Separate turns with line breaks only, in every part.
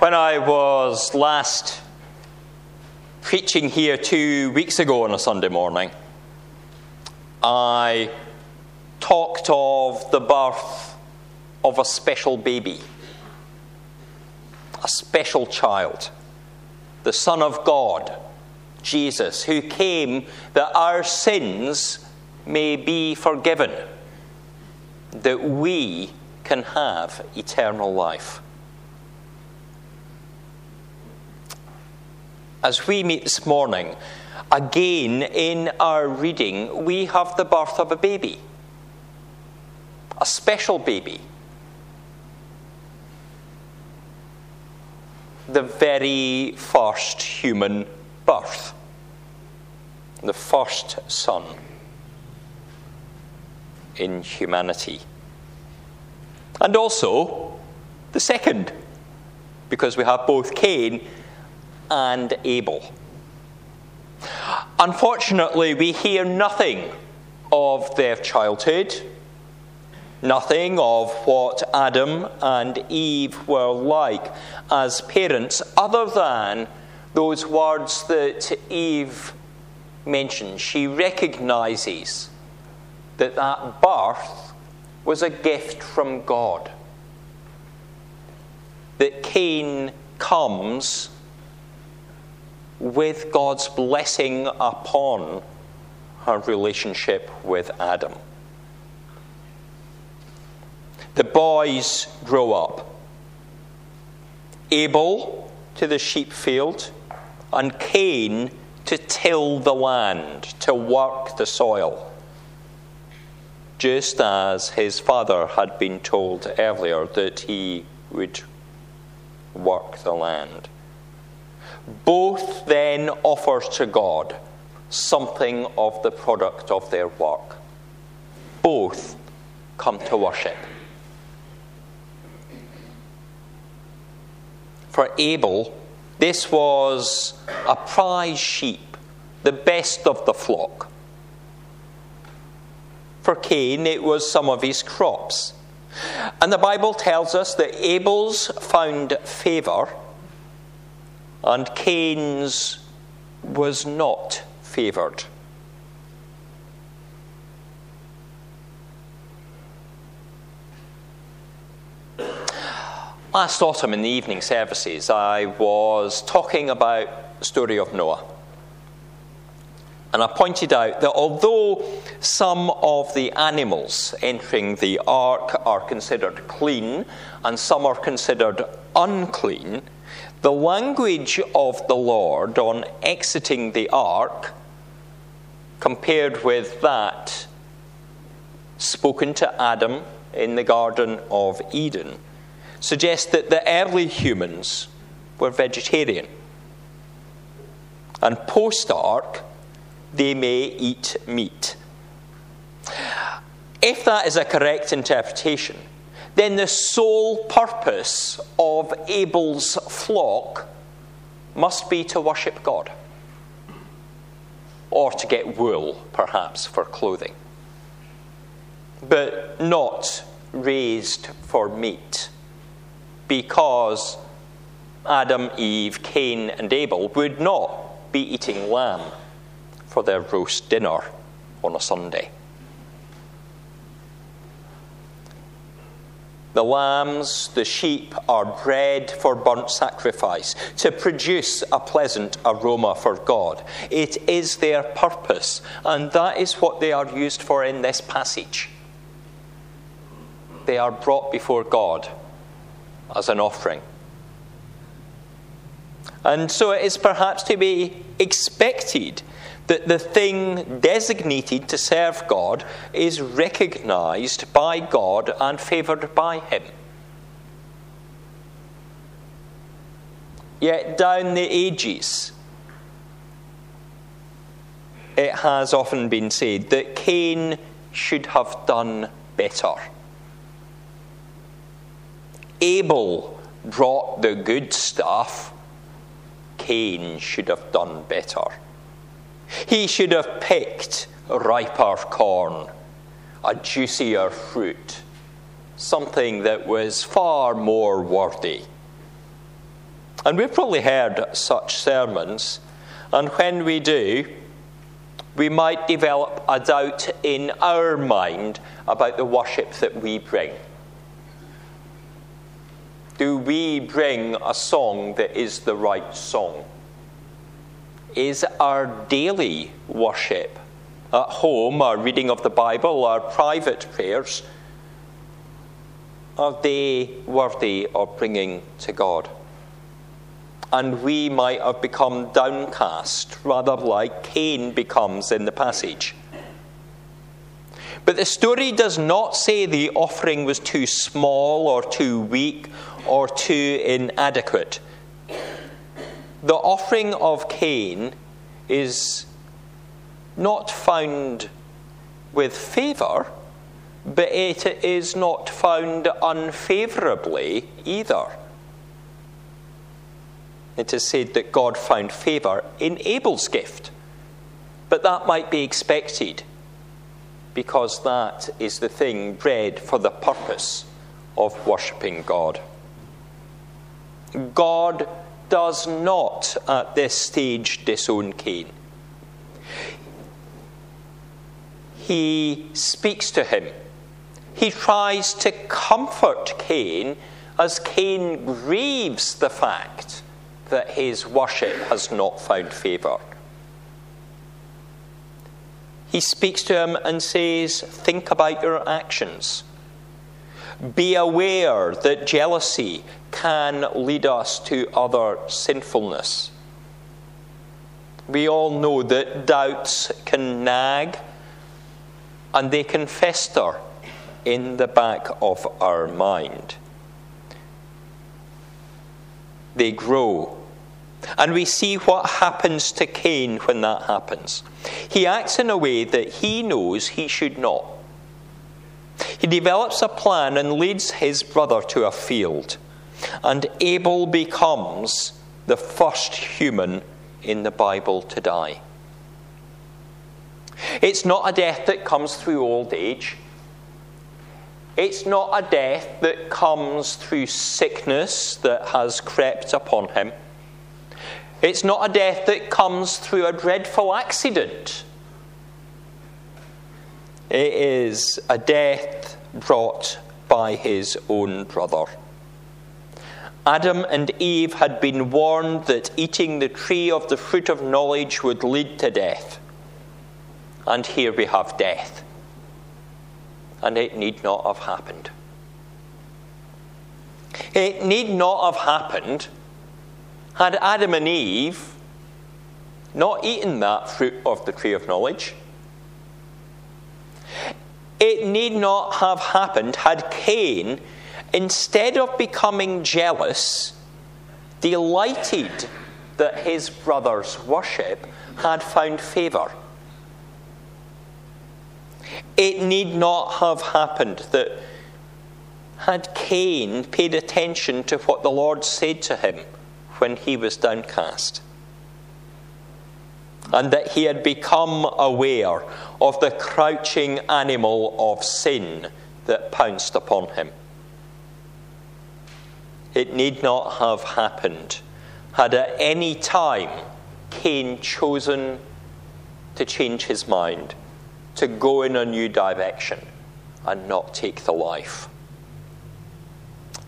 When I was last preaching here two weeks ago on a Sunday morning, I talked of the birth of a special baby, a special child, the Son of God, Jesus, who came that our sins may be forgiven, that we can have eternal life. As we meet this morning, again in our reading, we have the birth of a baby, a special baby. The very first human birth, the first son in humanity. And also the second, because we have both Cain and Abel. Unfortunately, we hear nothing of their childhood, nothing of what Adam and Eve were like as parents, other than those words that Eve mentions. She recognizes that that birth was a gift from God. That Cain comes with God's blessing upon her relationship with Adam. The boys grow up. Abel to the sheep field, and Cain to till the land, to work the soil, just as his father had been told earlier that he would work the land. Both then offers to God something of the product of their work. Both come to worship. For Abel, this was a prize sheep, the best of the flock. For Cain, it was some of his crops. And the Bible tells us that Abel's found favour and Cain's was not favoured. Last autumn in the evening services, I was talking about the story of Noah. And I pointed out that although some of the animals entering the ark are considered clean and some are considered unclean, the language of the Lord on exiting the ark, compared with that spoken to Adam in the Garden of Eden, suggests that the early humans were vegetarian. And post ark, they may eat meat. If that is a correct interpretation, then the sole purpose of Abel's flock must be to worship God. Or to get wool, perhaps, for clothing. But not raised for meat. Because Adam, Eve, Cain, and Abel would not be eating lamb for their roast dinner on a Sunday. The lambs, the sheep are bred for burnt sacrifice to produce a pleasant aroma for God. It is their purpose, and that is what they are used for in this passage. They are brought before God as an offering. And so it is perhaps to be expected that the thing designated to serve God is recognized by God and favored by Him. Yet, down the ages, it has often been said that Cain should have done better. Abel brought the good stuff, Cain should have done better. He should have picked riper corn, a juicier fruit, something that was far more worthy. And we've probably heard such sermons, and when we do, we might develop a doubt in our mind about the worship that we bring. Do we bring a song that is the right song? Is our daily worship at home, our reading of the Bible, our private prayers, are they worthy of bringing to God? And we might have become downcast, rather like Cain becomes in the passage. But the story does not say the offering was too small or too weak or too inadequate. The offering of Cain is not found with favour, but it is not found unfavourably either. It is said that God found favour in Abel's gift, but that might be expected because that is the thing bred for the purpose of worshipping God. God does not at this stage disown Cain. He speaks to him. He tries to comfort Cain as Cain grieves the fact that his worship has not found favour. He speaks to him and says, Think about your actions. Be aware that jealousy can lead us to other sinfulness. We all know that doubts can nag and they can fester in the back of our mind. They grow. And we see what happens to Cain when that happens. He acts in a way that he knows he should not. He develops a plan and leads his brother to a field, and Abel becomes the first human in the Bible to die. It's not a death that comes through old age. It's not a death that comes through sickness that has crept upon him. It's not a death that comes through a dreadful accident. It is a death brought by his own brother. Adam and Eve had been warned that eating the tree of the fruit of knowledge would lead to death. And here we have death. And it need not have happened. It need not have happened had Adam and Eve not eaten that fruit of the tree of knowledge. It need not have happened had Cain, instead of becoming jealous, delighted that his brother's worship had found favour. It need not have happened that had Cain paid attention to what the Lord said to him when he was downcast, and that he had become aware of the crouching animal of sin that pounced upon him. It need not have happened had at any time Cain chosen to change his mind to go in a new direction and not take the life.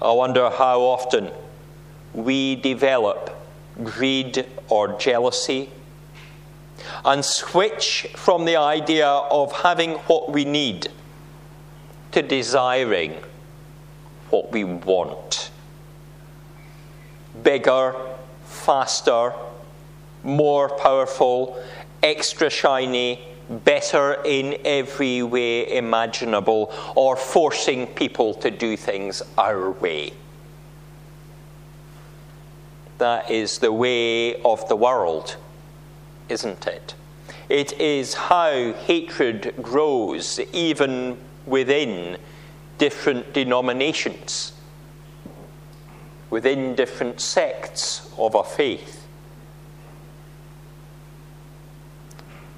I wonder how often we develop greed or jealousy and switch from the idea of having what we need to desiring what we want. Bigger, faster, more powerful, extra shiny, better in every way imaginable, or forcing people to do things our way. That is the way of the world, isn't it? It is how hatred grows, even within different denominations, within different sects of a faith.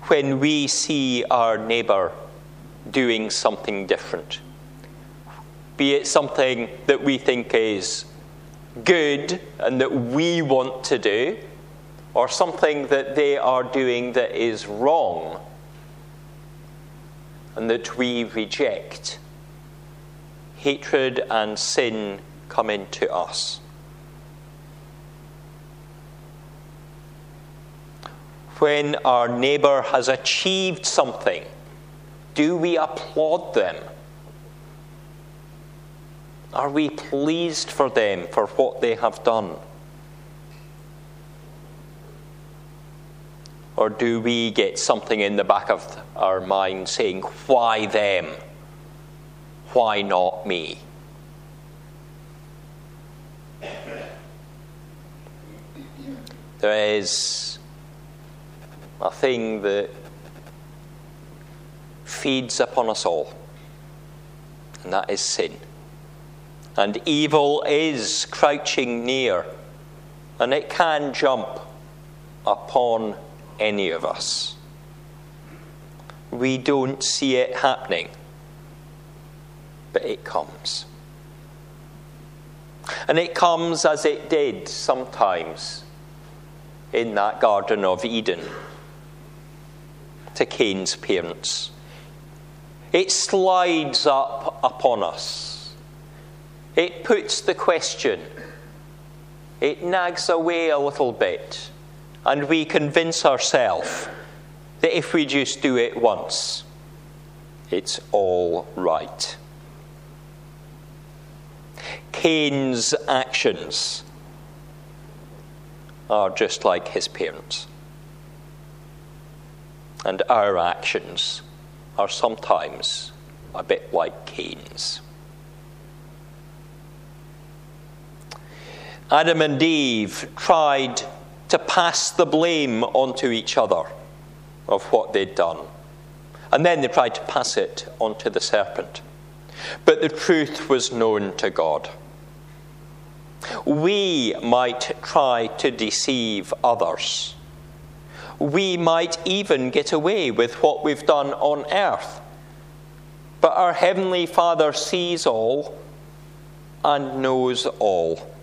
when we see our neighbour doing something different, be it something that we think is good and that we want to do, or something that they are doing that is wrong and that we reject, hatred and sin come into us. When our neighbour has achieved something, do we applaud them? Are we pleased for them for what they have done? Or do we get something in the back of our mind saying, Why them? Why not me? There is a thing that feeds upon us all, and that is sin. And evil is crouching near, and it can jump upon any of us. We don't see it happening, but it comes. And it comes as it did sometimes in that Garden of Eden to Cain's parents. It slides up upon us it puts the question, it nags away a little bit, and we convince ourselves that if we just do it once, it's all right. Cain's actions are just like his parents. And our actions are sometimes a bit like Cain's. Adam and Eve tried to pass the blame onto each other of what they'd done. And then they tried to pass it onto the serpent. But the truth was known to God. We might try to deceive others. We might even get away with what we've done on earth. But our Heavenly Father sees all and knows all.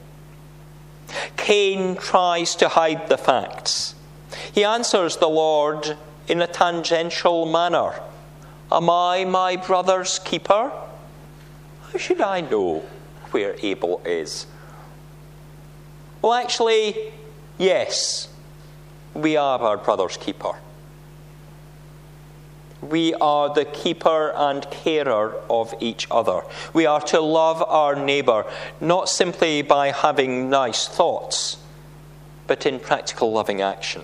Cain tries to hide the facts. He answers the Lord in a tangential manner Am I my brother's keeper? How should I know where Abel is? Well, actually, yes, we are our brother's keeper. We are the keeper and carer of each other. We are to love our neighbour, not simply by having nice thoughts, but in practical loving action.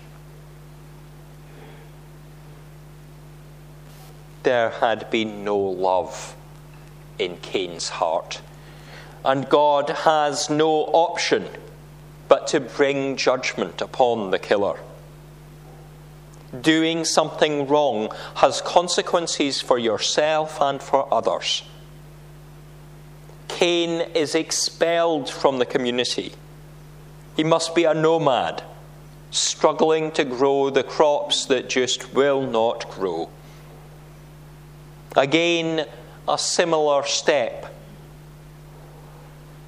There had been no love in Cain's heart, and God has no option but to bring judgment upon the killer doing something wrong has consequences for yourself and for others. Cain is expelled from the community. He must be a nomad, struggling to grow the crops that just will not grow. Again, a similar step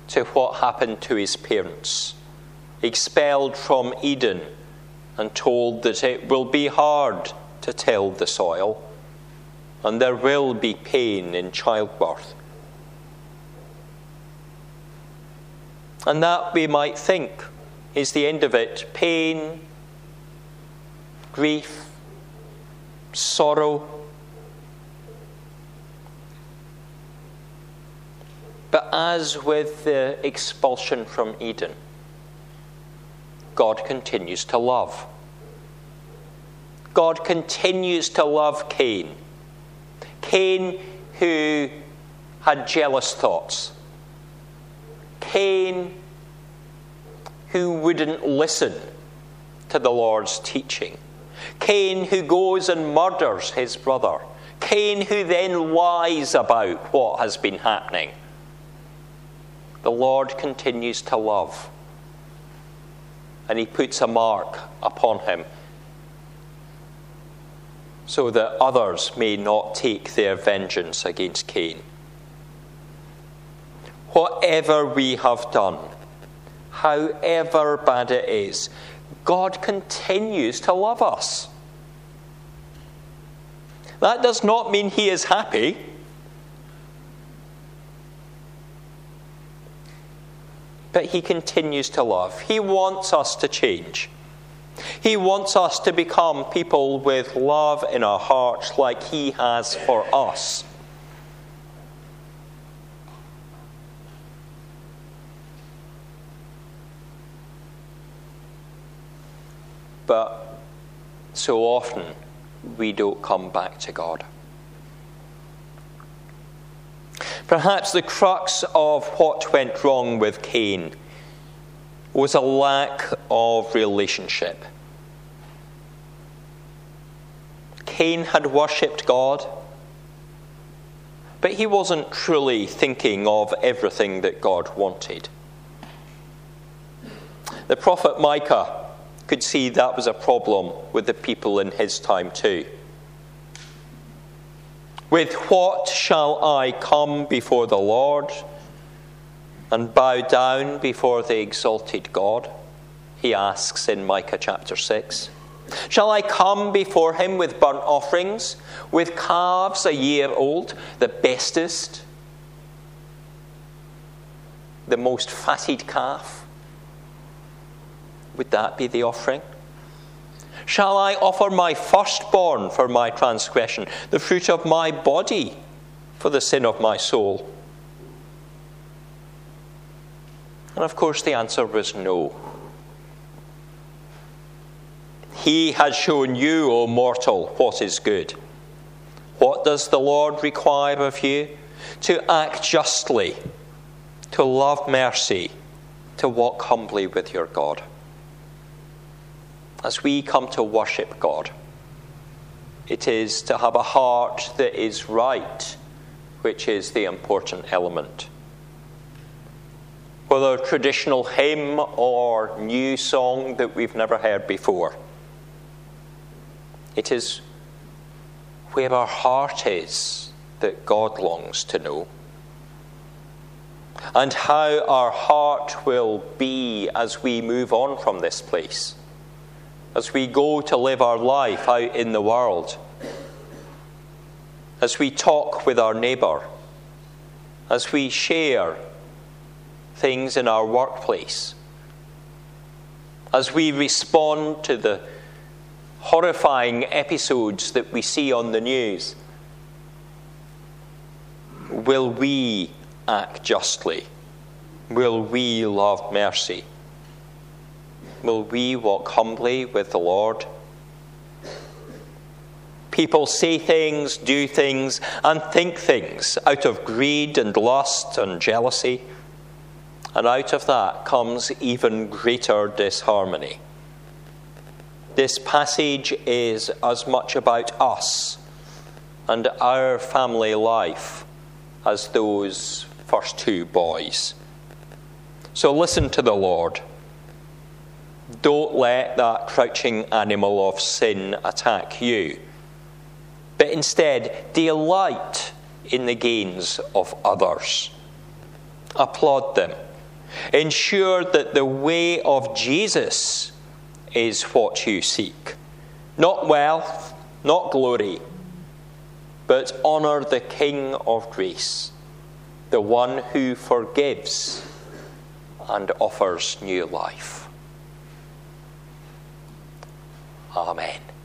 to what happened to his parents. Expelled from Eden and told that it will be hard to till the soil and there will be pain in childbirth. And that we might think is the end of it pain, grief, sorrow. But as with the expulsion from Eden, God continues to love. God continues to love Cain. Cain, who had jealous thoughts. Cain, who wouldn't listen to the Lord's teaching. Cain, who goes and murders his brother. Cain, who then lies about what has been happening. The Lord continues to love and he puts a mark upon him so that others may not take their vengeance against Cain. Whatever we have done, however bad it is, God continues to love us. That does not mean He is happy. He continues to love. He wants us to change. He wants us to become people with love in our hearts like He has for us. But so often we don't come back to God. Perhaps the crux of what went wrong with Cain was a lack of relationship. Cain had worshipped God, but he wasn't truly thinking of everything that God wanted. The prophet Micah could see that was a problem with the people in his time too. With what shall I come before the Lord and bow down before the exalted God? He asks in Micah chapter 6. Shall I come before him with burnt offerings, with calves a year old, the bestest, the most fatted calf? Would that be the offering? Shall I offer my firstborn for my transgression, the fruit of my body for the sin of my soul? And of course, the answer was no. He has shown you, O mortal, what is good. What does the Lord require of you? To act justly, to love mercy, to walk humbly with your God as we come to worship God, it is to have a heart that is right, which is the important element. Whether traditional hymn or new song that we've never heard before, it is where our heart is that God longs to know. And how our heart will be as we move on from this place as we go to live our life out in the world, as we talk with our neighbour, as we share things in our workplace, as we respond to the horrifying episodes that we see on the news, will we act justly? Will we love mercy? Will we walk humbly with the Lord? People say things, do things, and think things out of greed and lust and jealousy. And out of that comes even greater disharmony. This passage is as much about us and our family life as those first two boys. So listen to the Lord. Don't let that crouching animal of sin attack you, but instead delight in the gains of others. Applaud them. Ensure that the way of Jesus is what you seek. Not wealth, not glory, but honour the King of grace, the one who forgives and offers new life. Amen.